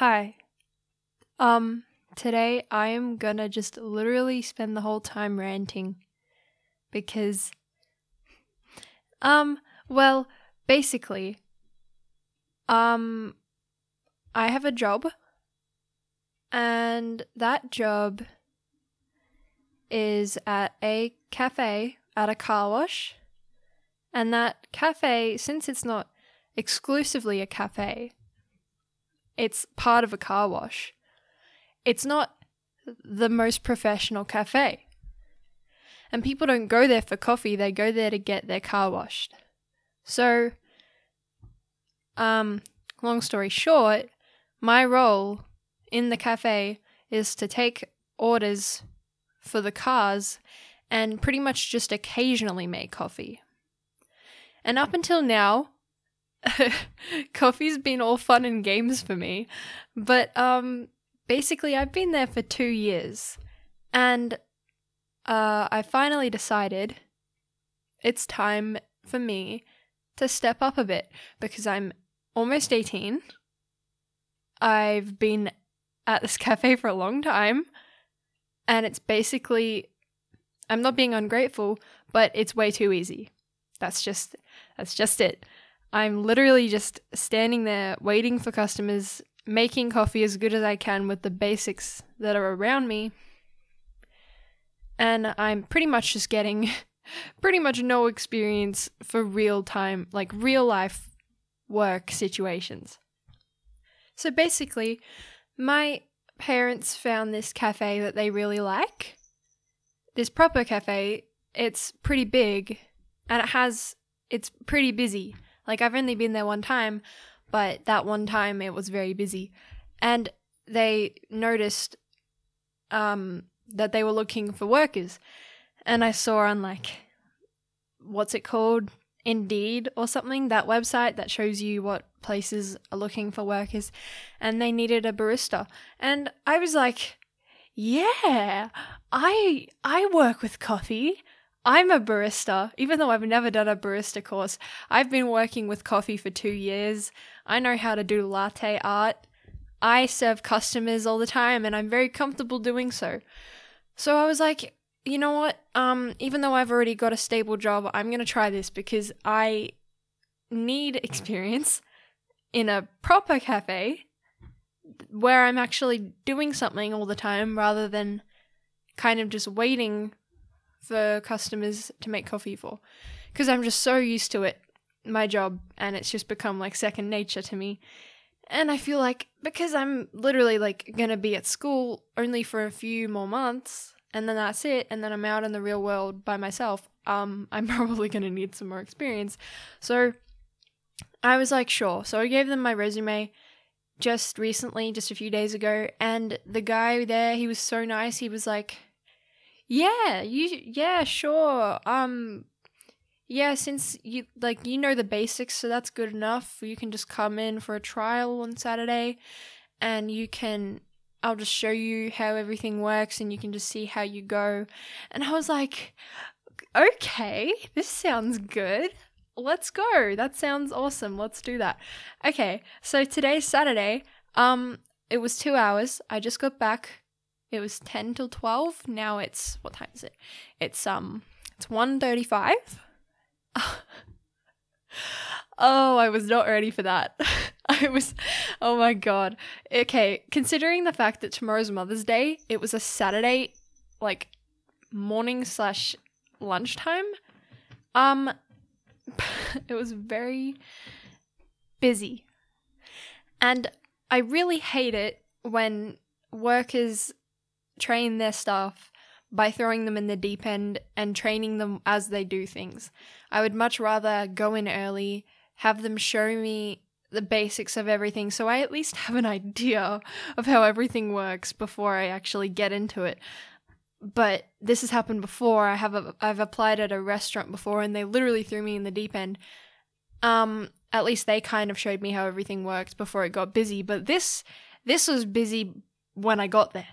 Hi. Um, today I am gonna just literally spend the whole time ranting because, um, well, basically, um, I have a job and that job is at a cafe at a car wash. And that cafe, since it's not exclusively a cafe, it's part of a car wash. It's not the most professional cafe. And people don't go there for coffee, they go there to get their car washed. So, um, long story short, my role in the cafe is to take orders for the cars and pretty much just occasionally make coffee. And up until now, coffee's been all fun and games for me. But um basically I've been there for 2 years and uh I finally decided it's time for me to step up a bit because I'm almost 18. I've been at this cafe for a long time and it's basically I'm not being ungrateful, but it's way too easy. That's just that's just it. I'm literally just standing there waiting for customers, making coffee as good as I can with the basics that are around me. And I'm pretty much just getting pretty much no experience for real time, like real life work situations. So basically, my parents found this cafe that they really like. This proper cafe, it's pretty big and it has it's pretty busy. Like I've only been there one time, but that one time it was very busy. And they noticed um that they were looking for workers. And I saw on like what's it called? Indeed or something, that website that shows you what places are looking for workers, and they needed a barista. And I was like, yeah, I I work with coffee. I'm a barista, even though I've never done a barista course. I've been working with coffee for two years. I know how to do latte art. I serve customers all the time and I'm very comfortable doing so. So I was like, you know what? Um, even though I've already got a stable job, I'm gonna try this because I need experience in a proper cafe where I'm actually doing something all the time rather than kind of just waiting for customers to make coffee for. Because I'm just so used to it, my job, and it's just become like second nature to me. And I feel like because I'm literally like gonna be at school only for a few more months, and then that's it, and then I'm out in the real world by myself, um, I'm probably gonna need some more experience. So I was like, sure. So I gave them my resume just recently, just a few days ago, and the guy there, he was so nice. He was like, "Yeah, you yeah, sure. Um yeah, since you like you know the basics, so that's good enough. You can just come in for a trial on Saturday and you can I'll just show you how everything works and you can just see how you go." And I was like, "Okay, this sounds good." let's go. That sounds awesome. Let's do that. Okay, so today's Saturday. Um, it was two hours. I just got back. It was ten till twelve. Now it's what time is it? It's um, it's 1.35. oh, I was not ready for that. I was, oh my god. Okay, considering the fact that tomorrow's Mother's Day, it was a Saturday, like morning slash lunchtime. Um, it was very busy. And I really hate it when workers train their staff by throwing them in the deep end and training them as they do things. I would much rather go in early, have them show me the basics of everything so I at least have an idea of how everything works before I actually get into it but this has happened before. I have a, I've applied at a restaurant before, and they literally threw me in the deep end. Um, at least they kind of showed me how everything worked before it got busy. But this this was busy when I got there.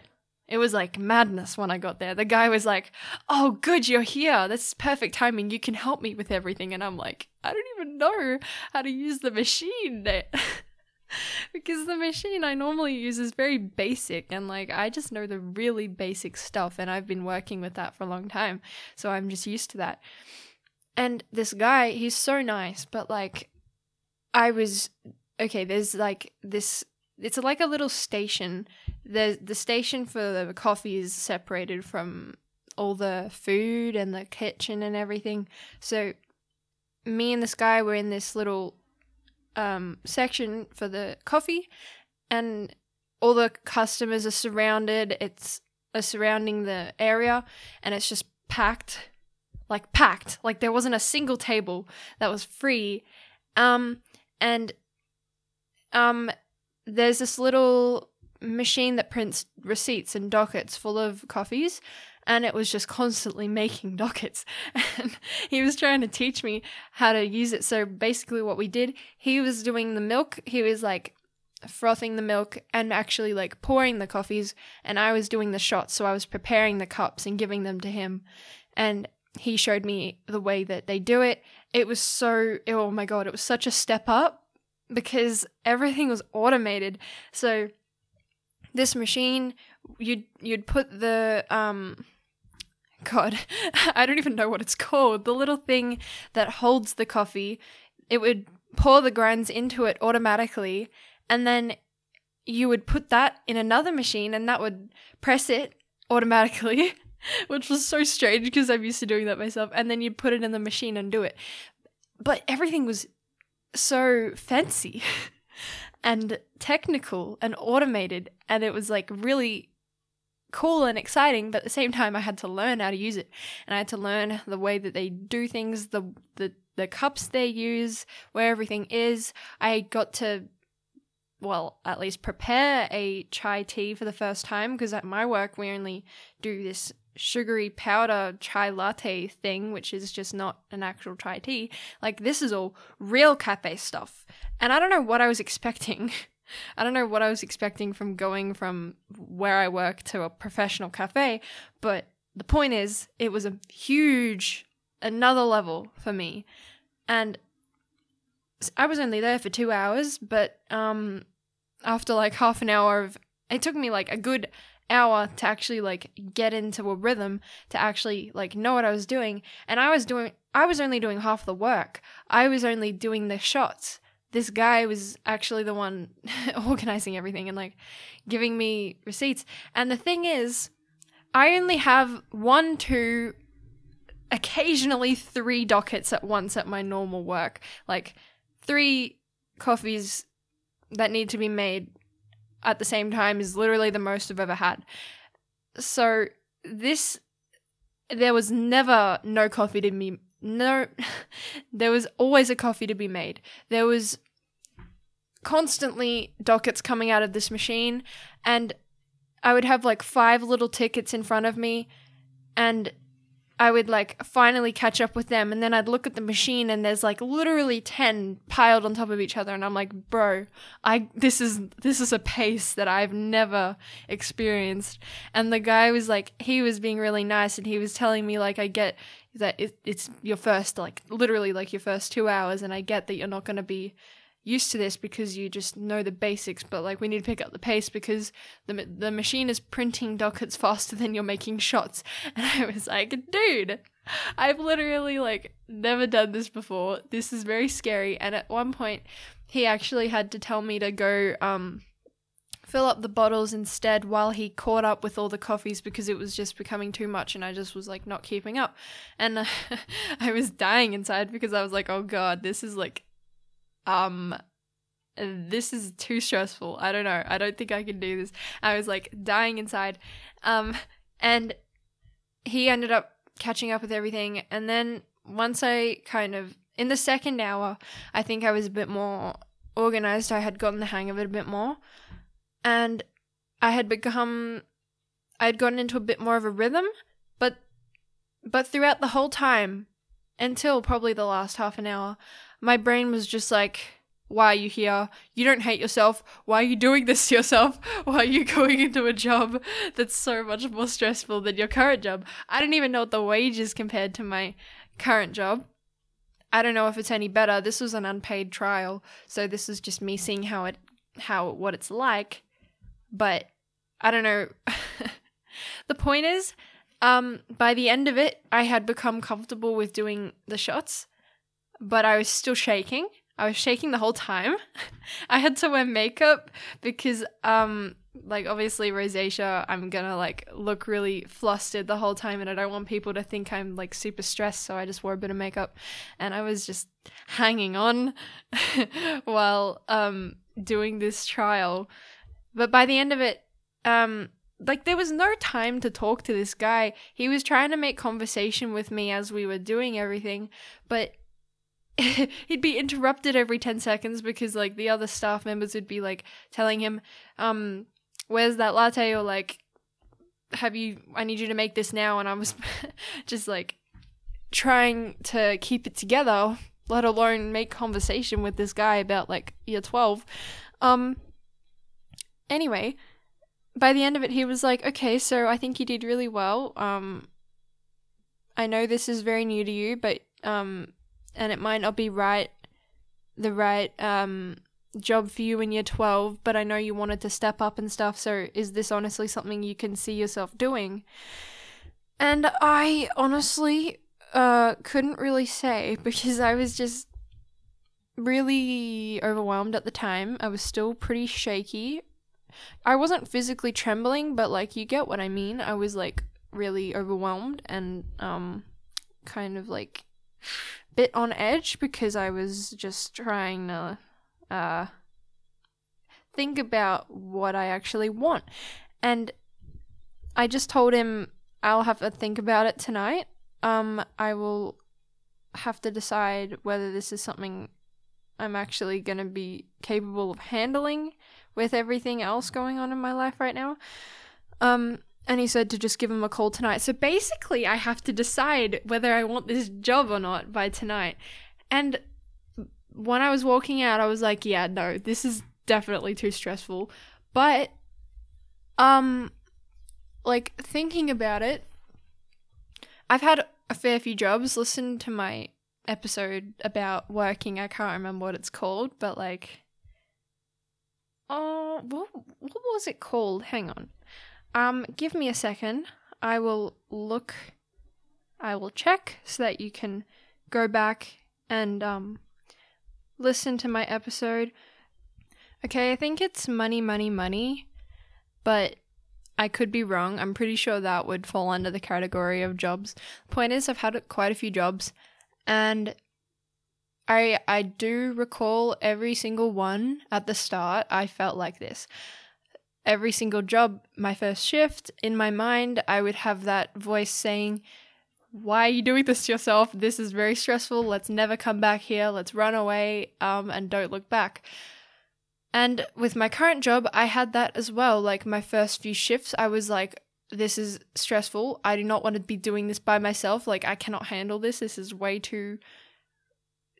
It was like madness when I got there. The guy was like, "Oh, good, you're here. This is perfect timing. You can help me with everything." And I'm like, "I don't even know how to use the machine." because the machine I normally use is very basic and like I just know the really basic stuff and I've been working with that for a long time. So I'm just used to that. And this guy, he's so nice, but like I was okay, there's like this it's like a little station. The the station for the coffee is separated from all the food and the kitchen and everything. So me and this guy were in this little um, section for the coffee, and all the customers are surrounded. It's are surrounding the area, and it's just packed, like packed. Like there wasn't a single table that was free. Um, and um, there's this little machine that prints receipts and dockets full of coffees and it was just constantly making dockets. And he was trying to teach me how to use it. So basically, what we did, he was doing the milk, he was like frothing the milk and actually like pouring the coffees, and I was doing the shots. So I was preparing the cups and giving them to him. And he showed me the way that they do it. It was so, oh my God, it was such a step up because everything was automated. So this machine you'd you'd put the um God, I don't even know what it's called. The little thing that holds the coffee, it would pour the grinds into it automatically, and then you would put that in another machine, and that would press it automatically, which was so strange because I'm used to doing that myself. And then you'd put it in the machine and do it. But everything was so fancy and technical and automated, and it was like really cool and exciting, but at the same time, I had to learn how to use it, and I had to learn the way that they do things, the the the cups they use, where everything is. I got to well, at least prepare a chai tea for the first time because at my work we only do this sugary powder chai latte thing, which is just not an actual chai tea. Like, this is all real cafe stuff. And I don't know what I was expecting I don't know what I was expecting from going from where I work to a professional cafe, but the point is, it was a huge, another level for me. And I was only there for two hours, but um, after like half an hour of, it took me like a good hour to actually like get into a rhythm to actually like know what I was doing. And I was doing, I was only doing half the work. I was only doing the shots this guy was actually the one organizing everything and like giving me receipts. And the thing is, I only have one, two, occasionally three dockets at once at my normal work. Like three coffees that need to be made at the same time is literally the most I've ever had. So this there was never no coffee to be no there was always a coffee to be made there was constantly dockets coming out of this machine and i would have like five little tickets in front of me and I would like finally catch up with them and then I'd look at the machine and there's like literally 10 piled on top of each other and I'm like, "Bro, I this is this is a pace that I've never experienced." And the guy was like he was being really nice and he was telling me like I get that it, it's your first like literally like your first 2 hours and I get that you're not to be used to this because you just know the basics, but like we need to pick up the pace because the the machine is printing dockets faster than you're making shots. And I was like, dude, I've literally like never done this before. This is very scary. And at one point, he actually had to tell me to go um fill up the bottles instead while he caught up with all the coffees because it was just becoming too much and I just was like not keeping up. And uh, I was dying inside because I was like, oh god, this is like um this is too stressful. I don't know. I don't think I can do this. I was like dying inside. Um and he ended up catching up with everything and then once I kind of in the second hour, I think I was a bit more organized. I had gotten the hang of it a bit more and I had become I had gotten into a bit more of a rhythm, but but throughout the whole time until probably the last half an hour, my brain was just like, why are you here? You don't hate yourself. Why are you doing this to yourself? Why are you going into a job that's so much more stressful than your current job? I don't even know what the wage is compared to my current job. I don't know if it's any better. This was an unpaid trial, so this is just me seeing how it how what it's like, but I don't know. the point is, um, by the end of it, I had become comfortable with doing the shots, but I was still shaking. I was shaking the whole time. I had to wear makeup because, um, like obviously rosacea, I'm gonna like look really flustered the whole time, and I don't want people to think I'm like super stressed. So I just wore a bit of makeup, and I was just hanging on while um doing this trial. But by the end of it, um, like there was no time to talk to this guy. He was trying to make conversation with me as we were doing everything, but he'd be interrupted every 10 seconds because like the other staff members would be like telling him um where's that latte? or like have you I need you to make this now. And I was just like trying to keep it together let alone make conversation with this guy about like year 12 um anyway by the end of it he was like okay so I think you did really well. Um I know this is very new to you but um and it might not be right the right um job for you when you're 12 but i know you wanted to step up and stuff. So is this honestly something you can see yourself doing? And i honestly uh couldn't really say because i was just really overwhelmed at the time. I was still pretty shaky i wasn't physically trembling but like you get what i mean i was like really overwhelmed and um kind of like bit on edge because I was just trying to uh, think about what I actually want. And I just told him I'll have to think about it tonight. Um, I will have to decide whether this is something I'm actually going to be capable of handling with everything else going on in my life right now. Um, and he said to just give him a call tonight. So basically, I have to decide whether I want this job or not by tonight. And when I was walking out, I was like, yeah, no, this is definitely too stressful. But, um, like thinking about it, I've had a fair few jobs. Listen to my episode about working. I can't remember what it's called, but like, oh, what, what was it called? Hang on. Um, give me a second. I will look. I will check so that you can go back and um, listen to my episode. Okay, I think it's money, money, money, but I could be wrong. I'm pretty sure that would fall under the category of jobs. Point is, I've had quite a few jobs, and I I do recall every single one at the start. I felt like this every single job, my first shift, in my mind, I would have that voice saying, Why are you doing this to yourself? This is very stressful. Let's never come back here. Let's run away um, and don't look back. And with my current job, I had that as well. Like my first few shifts, I was like, this is stressful. I do not want to be doing this by myself. Like, I cannot handle this. This is way too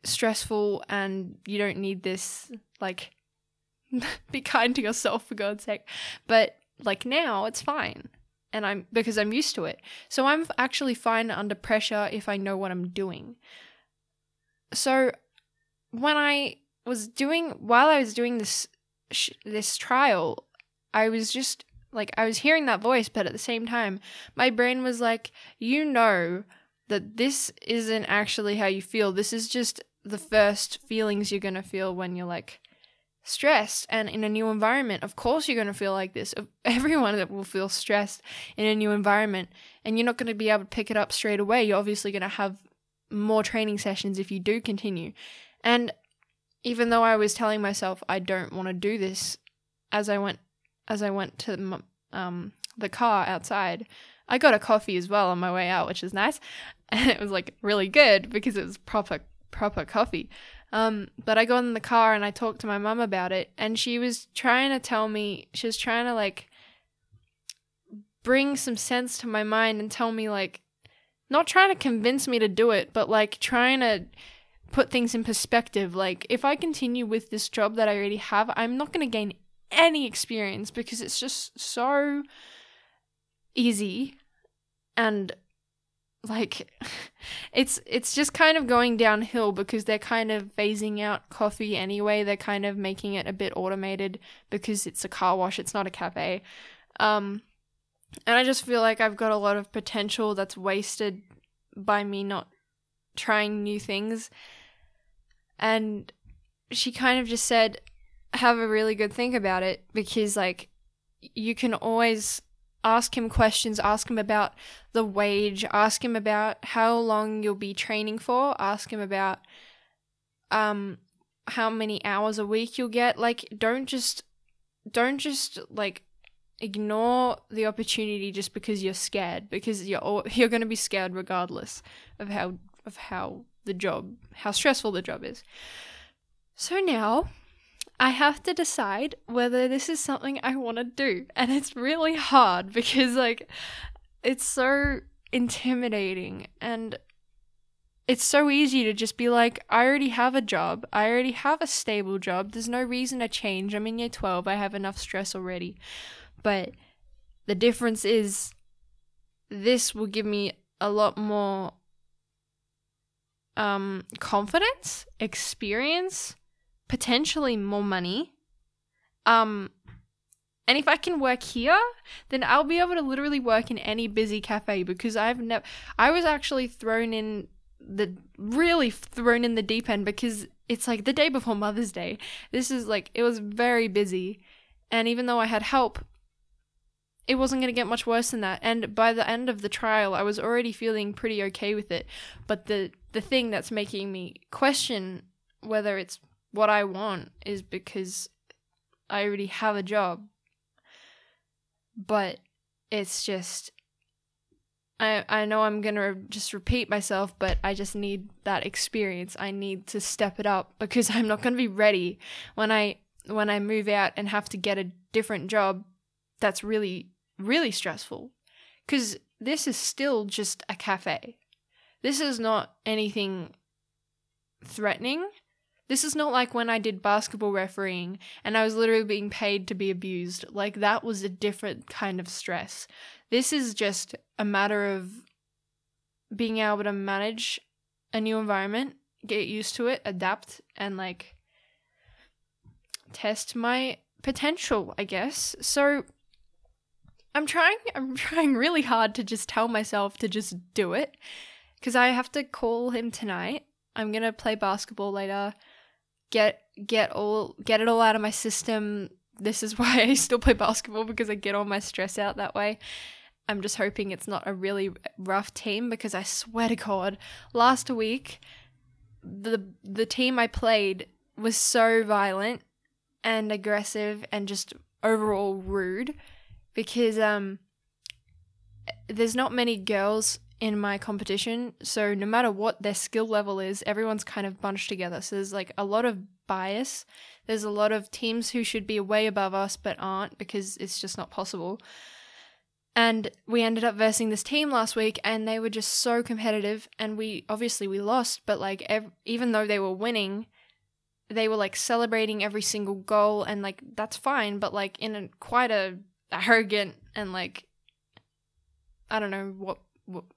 stressful, and you don't need this. Like, be kind to yourself for God's sake. But like now, it's fine. And I'm because I'm used to it. So I'm actually fine under pressure if I know what I'm doing. So when I was doing while I was doing this sh- this trial, I was just like I was hearing that voice, but at the same time, my brain was like, you know that this isn't actually how you feel. This is just the first feelings you're going to feel when you're like stressed and in a new environment. Of course, you're going to feel like this. Everyone that will feel stressed in a new environment, and you're not going to be able to pick it up straight away. You're obviously going to have more training sessions if you do continue. And even though I was telling myself I don't want to do this, as I went as I went to um, the car outside, I got a coffee as well on my way out, which is nice, and it was like really good because it was proper proper coffee. Um, but I got in the car and I talked to my mum about it, and she was trying to tell me, she was trying to like bring some sense to my mind and tell me, like, not trying to convince me to do it, but like trying to put things in perspective. Like, if I continue with this job that I already have, I'm not going to gain any experience because it's just so easy and like it's it's just kind of going downhill because they're kind of phasing out coffee anyway. They're kind of making it a bit automated because it's a car wash, it's not a cafe. Um and I just feel like I've got a lot of potential that's wasted by me not trying new things. And she kind of just said have a really good think about it because like you can always ask him questions, ask him about the wage, ask him about how long you'll be training for, ask him about um how many hours a week you'll get. Like don't just don't just like ignore the opportunity just because you're scared because you're you're going to be scared regardless of how of how the job how stressful the job is. So now I have to decide whether this is something I want to do. And it's really hard because, like, it's so intimidating and it's so easy to just be like, I already have a job. I already have a stable job. There's no reason to change. I'm in year 12. I have enough stress already. But the difference is this will give me a lot more um, confidence, experience, potentially more money. Um, and if I can work here, then I'll be able to literally work in any busy cafe because I've never. I was actually thrown in the really thrown in the deep end because it's like the day before Mother's Day. This is like it was very busy, and even though I had help, it wasn't going to get much worse than that. And by the end of the trial, I was already feeling pretty okay with it. But the the thing that's making me question whether it's what I want is because I already have a job. But it's just I I know I'm going to just repeat myself, but I just need that experience. I need to step it up because I'm not going to be ready when I when I move out and have to get a different job that's really really stressful cuz this is still just a cafe. This is not anything threatening this is not like when I did basketball refereeing and I was literally being paid to be abused. Like, that was a different kind of stress. This is just a matter of being able to manage a new environment, get used to it, adapt, and like test my potential, I guess. So, I'm trying I'm trying really hard to just tell myself to just do it cuz I have to call him tonight. I'm going to play basketball later get get all get it all out of my system. This is why I still play basketball because I get all my stress out that way. I'm just hoping it's not a really rough team because I swear to God, last week the the team I played was so violent and aggressive and just overall rude because um there's not many girls in my competition. So no matter what their skill level is, everyone's kind of bunched together. So there's like a lot of bias. There's a lot of teams who should be way above us but aren't because it's just not possible. And we ended up versing this team last week and they were just so competitive and we obviously we lost, but like ev- even though they were winning, they were like celebrating every single goal and like that's fine, but like in a quite a arrogant and like I don't know what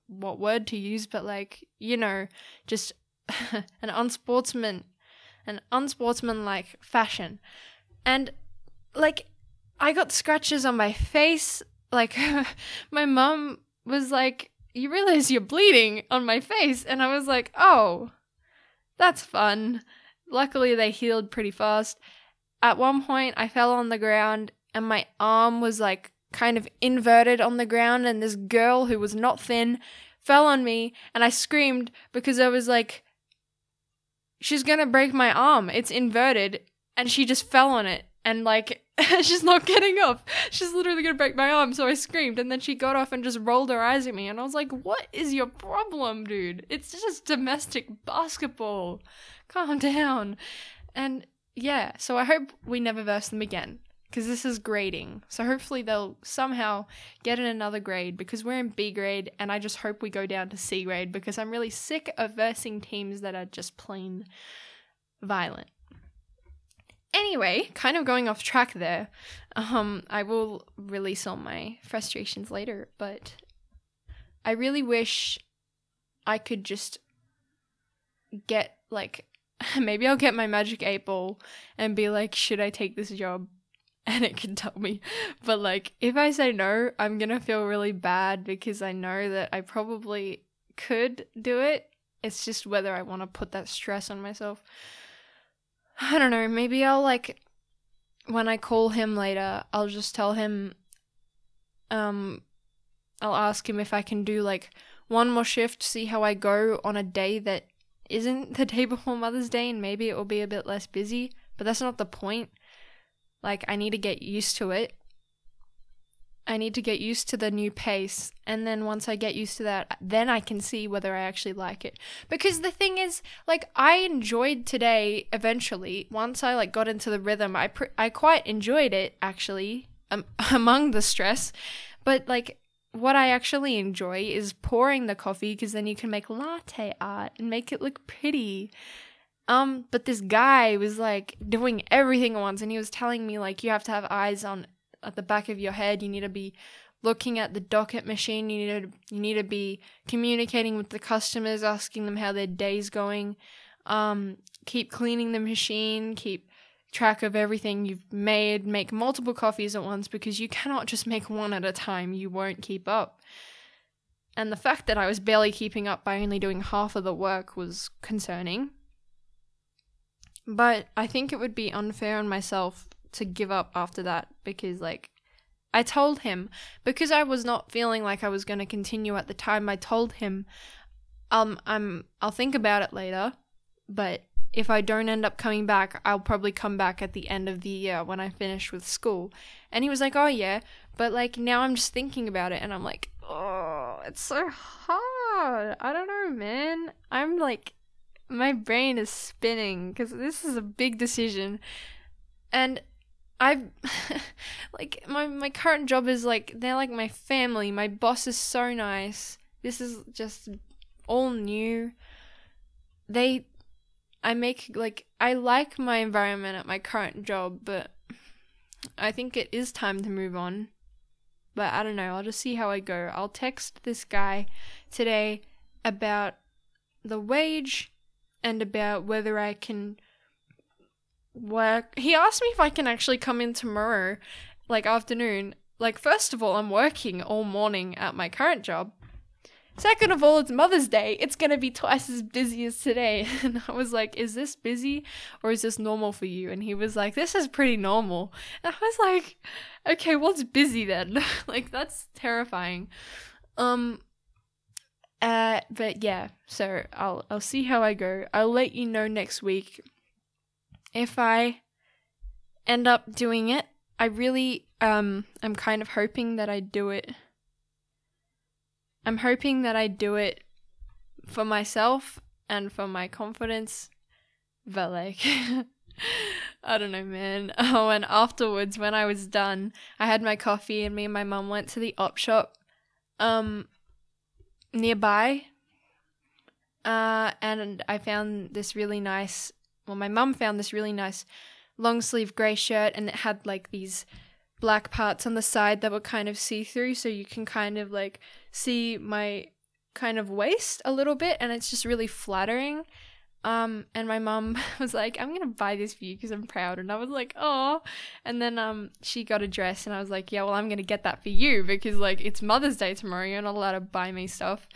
what word to use, but like you know, just an unsportsman, an unsportsmanlike fashion, and like I got scratches on my face. Like my mom was like, "You realize you're bleeding on my face," and I was like, "Oh, that's fun." Luckily, they healed pretty fast. At one point, I fell on the ground and my arm was like kind of inverted on the ground, and this girl who was not thin fell on me, and I screamed because I was like, she's gonna break my arm. It's inverted, and she just fell on it, and like, she's not getting up. She's literally gonna break my arm. So I screamed, and then she got off and just rolled her eyes at me, and I was like, what is your problem, dude? It's just domestic basketball. Calm down. And yeah, so I hope we never verse them again because this is grading. So hopefully they'll somehow get in another grade because we're in B grade and I just hope we go down to C grade because I'm really sick of versing teams that are just plain violent. Anyway, kind of going off track there. Um I will release all my frustrations later, but I really wish I could just get like maybe I'll get my magic eight ball and be like, should I take this job? And it can tell me. But like, if I say no, I'm gonna feel really bad because I know that I probably could do it. It's just whether I want to put that stress on myself. I don't know. Maybe I'll like, when I call him later, I'll just tell him, um, I'll ask him if I can do like one more shift, see how I go on a day that isn't the day before Mother's Day and maybe it will be a bit less busy, but that's not the point. Like, I need to get used to it. I need to get used to the new pace. And then once I get used to that, then I can see whether I actually like it. Because the thing is, like, I enjoyed today eventually. Once I, like, got into the rhythm, I, pr- I quite enjoyed it, actually, um, among the stress. But, like, what I actually enjoy is pouring the coffee because then you can make latte art and make it look pretty. Um, but this guy was like doing everything at once and he was telling me like you have to have eyes on at the back of your head, you need to be looking at the docket machine, you need to you need to be communicating with the customers, asking them how their day's going. Um, keep cleaning the machine, keep track of everything you've made, make multiple coffees at once because you cannot just make one at a time. You won't keep up. And the fact that I was barely keeping up by only doing half of the work was concerning. But I think it would be unfair on myself to give up after that because, like, I told him because I was not feeling like I was going to continue at the time. I told him, um, I'm I'll think about it later, but if I don't end up coming back, I'll probably come back at the end of the year when I finish with school. And he was like, Oh, yeah. But like now I'm just thinking about it and I'm like, Oh, it's so hard. I don't know, man. I'm like, my brain is spinning because this is a big decision. And I like my my current job is like they're like my family. My boss is so nice. This is just all new. They I make like I like my environment at my current job, but I think it is time to move on. But I don't know, I'll just see how I go. I'll text this guy today about the wage and about whether I can work. He asked me if I can actually come in tomorrow, like afternoon. Like, first of all, I'm working all morning at my current job. Second of all, it's Mother's Day. It's going to be twice as busy as today. And I was like, is this busy or is this normal for you? And he was like, this is pretty normal. And I was like, okay, what's busy then? like, that's terrifying. Um, uh, but yeah, so I'll, I'll see how I go. I'll let you know next week if I end up doing it. I really, um, I'm kind of hoping that I do it I'm hoping that I do it for myself and for my confidence. But like I don't know, man. Oh, and afterwards when I was done, I had my coffee and me and my mum went to the op shop um nearby. Uh and I found this really nice well my mum found this really nice long sleeve grey shirt and it had like these black parts on the side that were kind of see through, so you can kind of like see my kind of waist a little bit, and it's just really flattering. Um, and my mom was like, "I'm gonna buy this for you because I'm proud," and I was like, "Oh," and then um, she got a dress, and I was like, "Yeah, well, I'm gonna get that for you because like it's Mother's Day tomorrow. You're not allowed to buy me stuff."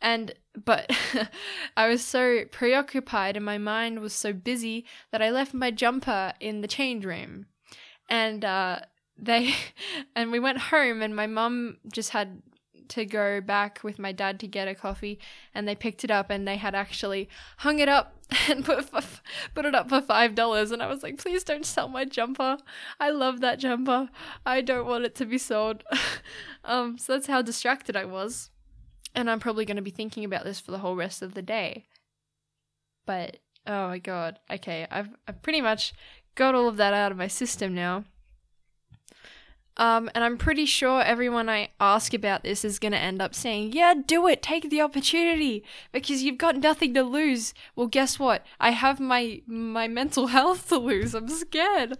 And but I was so preoccupied and my mind was so busy that I left my jumper in the change room. And uh, they and we went home and my mum just had to go back with my dad to get a coffee and they picked it up and they had actually hung it up and put put it up for five dollars and I was like please don't sell my jumper. I love that jumper. I don't want it to be sold. Um so that's how distracted I was and I'm probably going to be thinking about this for the whole rest of the day. But oh my god. Okay I've I've pretty much got all of that out of my system now um, and I'm pretty sure everyone I ask about this is going to end up saying, Yeah, do it, take the opportunity, because you've got nothing to lose. Well, guess what? I have my, my mental health to lose. I'm scared.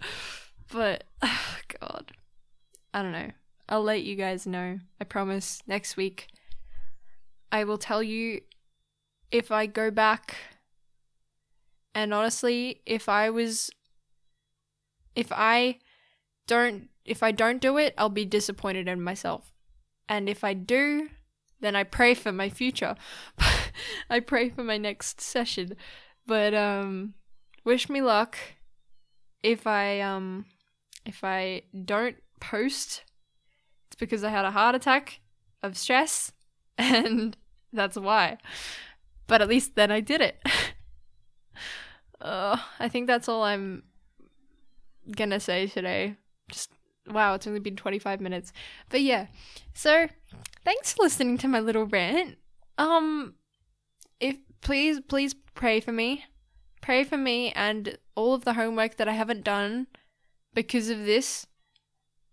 But, oh, God. I don't know. I'll let you guys know. I promise next week I will tell you if I go back and honestly, if I was if I don't if I don't do it, I'll be disappointed in myself. And if I do, then I pray for my future. I pray for my next session. But um wish me luck if I um if I don't post it's because I had a heart attack of stress and that's why. But at least then I did it. uh, I think that's all I'm gonna say today. Just wow, it's only been 25 minutes. But yeah. So, thanks for listening to my little rant. Um if please please pray for me. Pray for me and all of the homework that I haven't done because of this.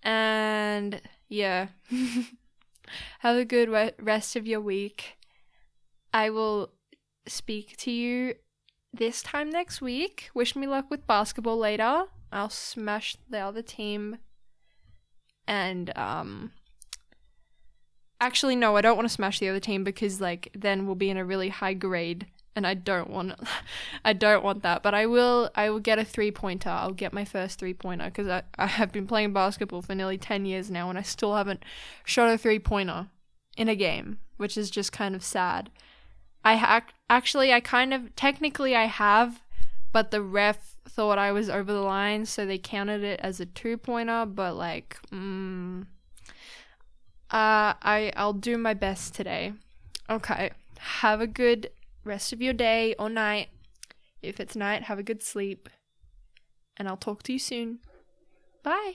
And yeah. Have a good rest of your week. I will speak to you this time next week. Wish me luck with basketball later. I'll smash the other team. And um actually no, I don't want to smash the other team because like then we'll be in a really high grade and I don't want I don't want that. But I will I will get a three pointer. I'll get my first three pointer because I, I have been playing basketball for nearly ten years now and I still haven't shot a three pointer in a game, which is just kind of sad. I ha- actually I kind of technically I have, but the ref thought I was over the line, so they counted it as a two pointer. But like, mm, uh, I I'll do my best today. Okay, have a good rest of your day or night. If it's night, have a good sleep. And I'll talk to you soon. Bye.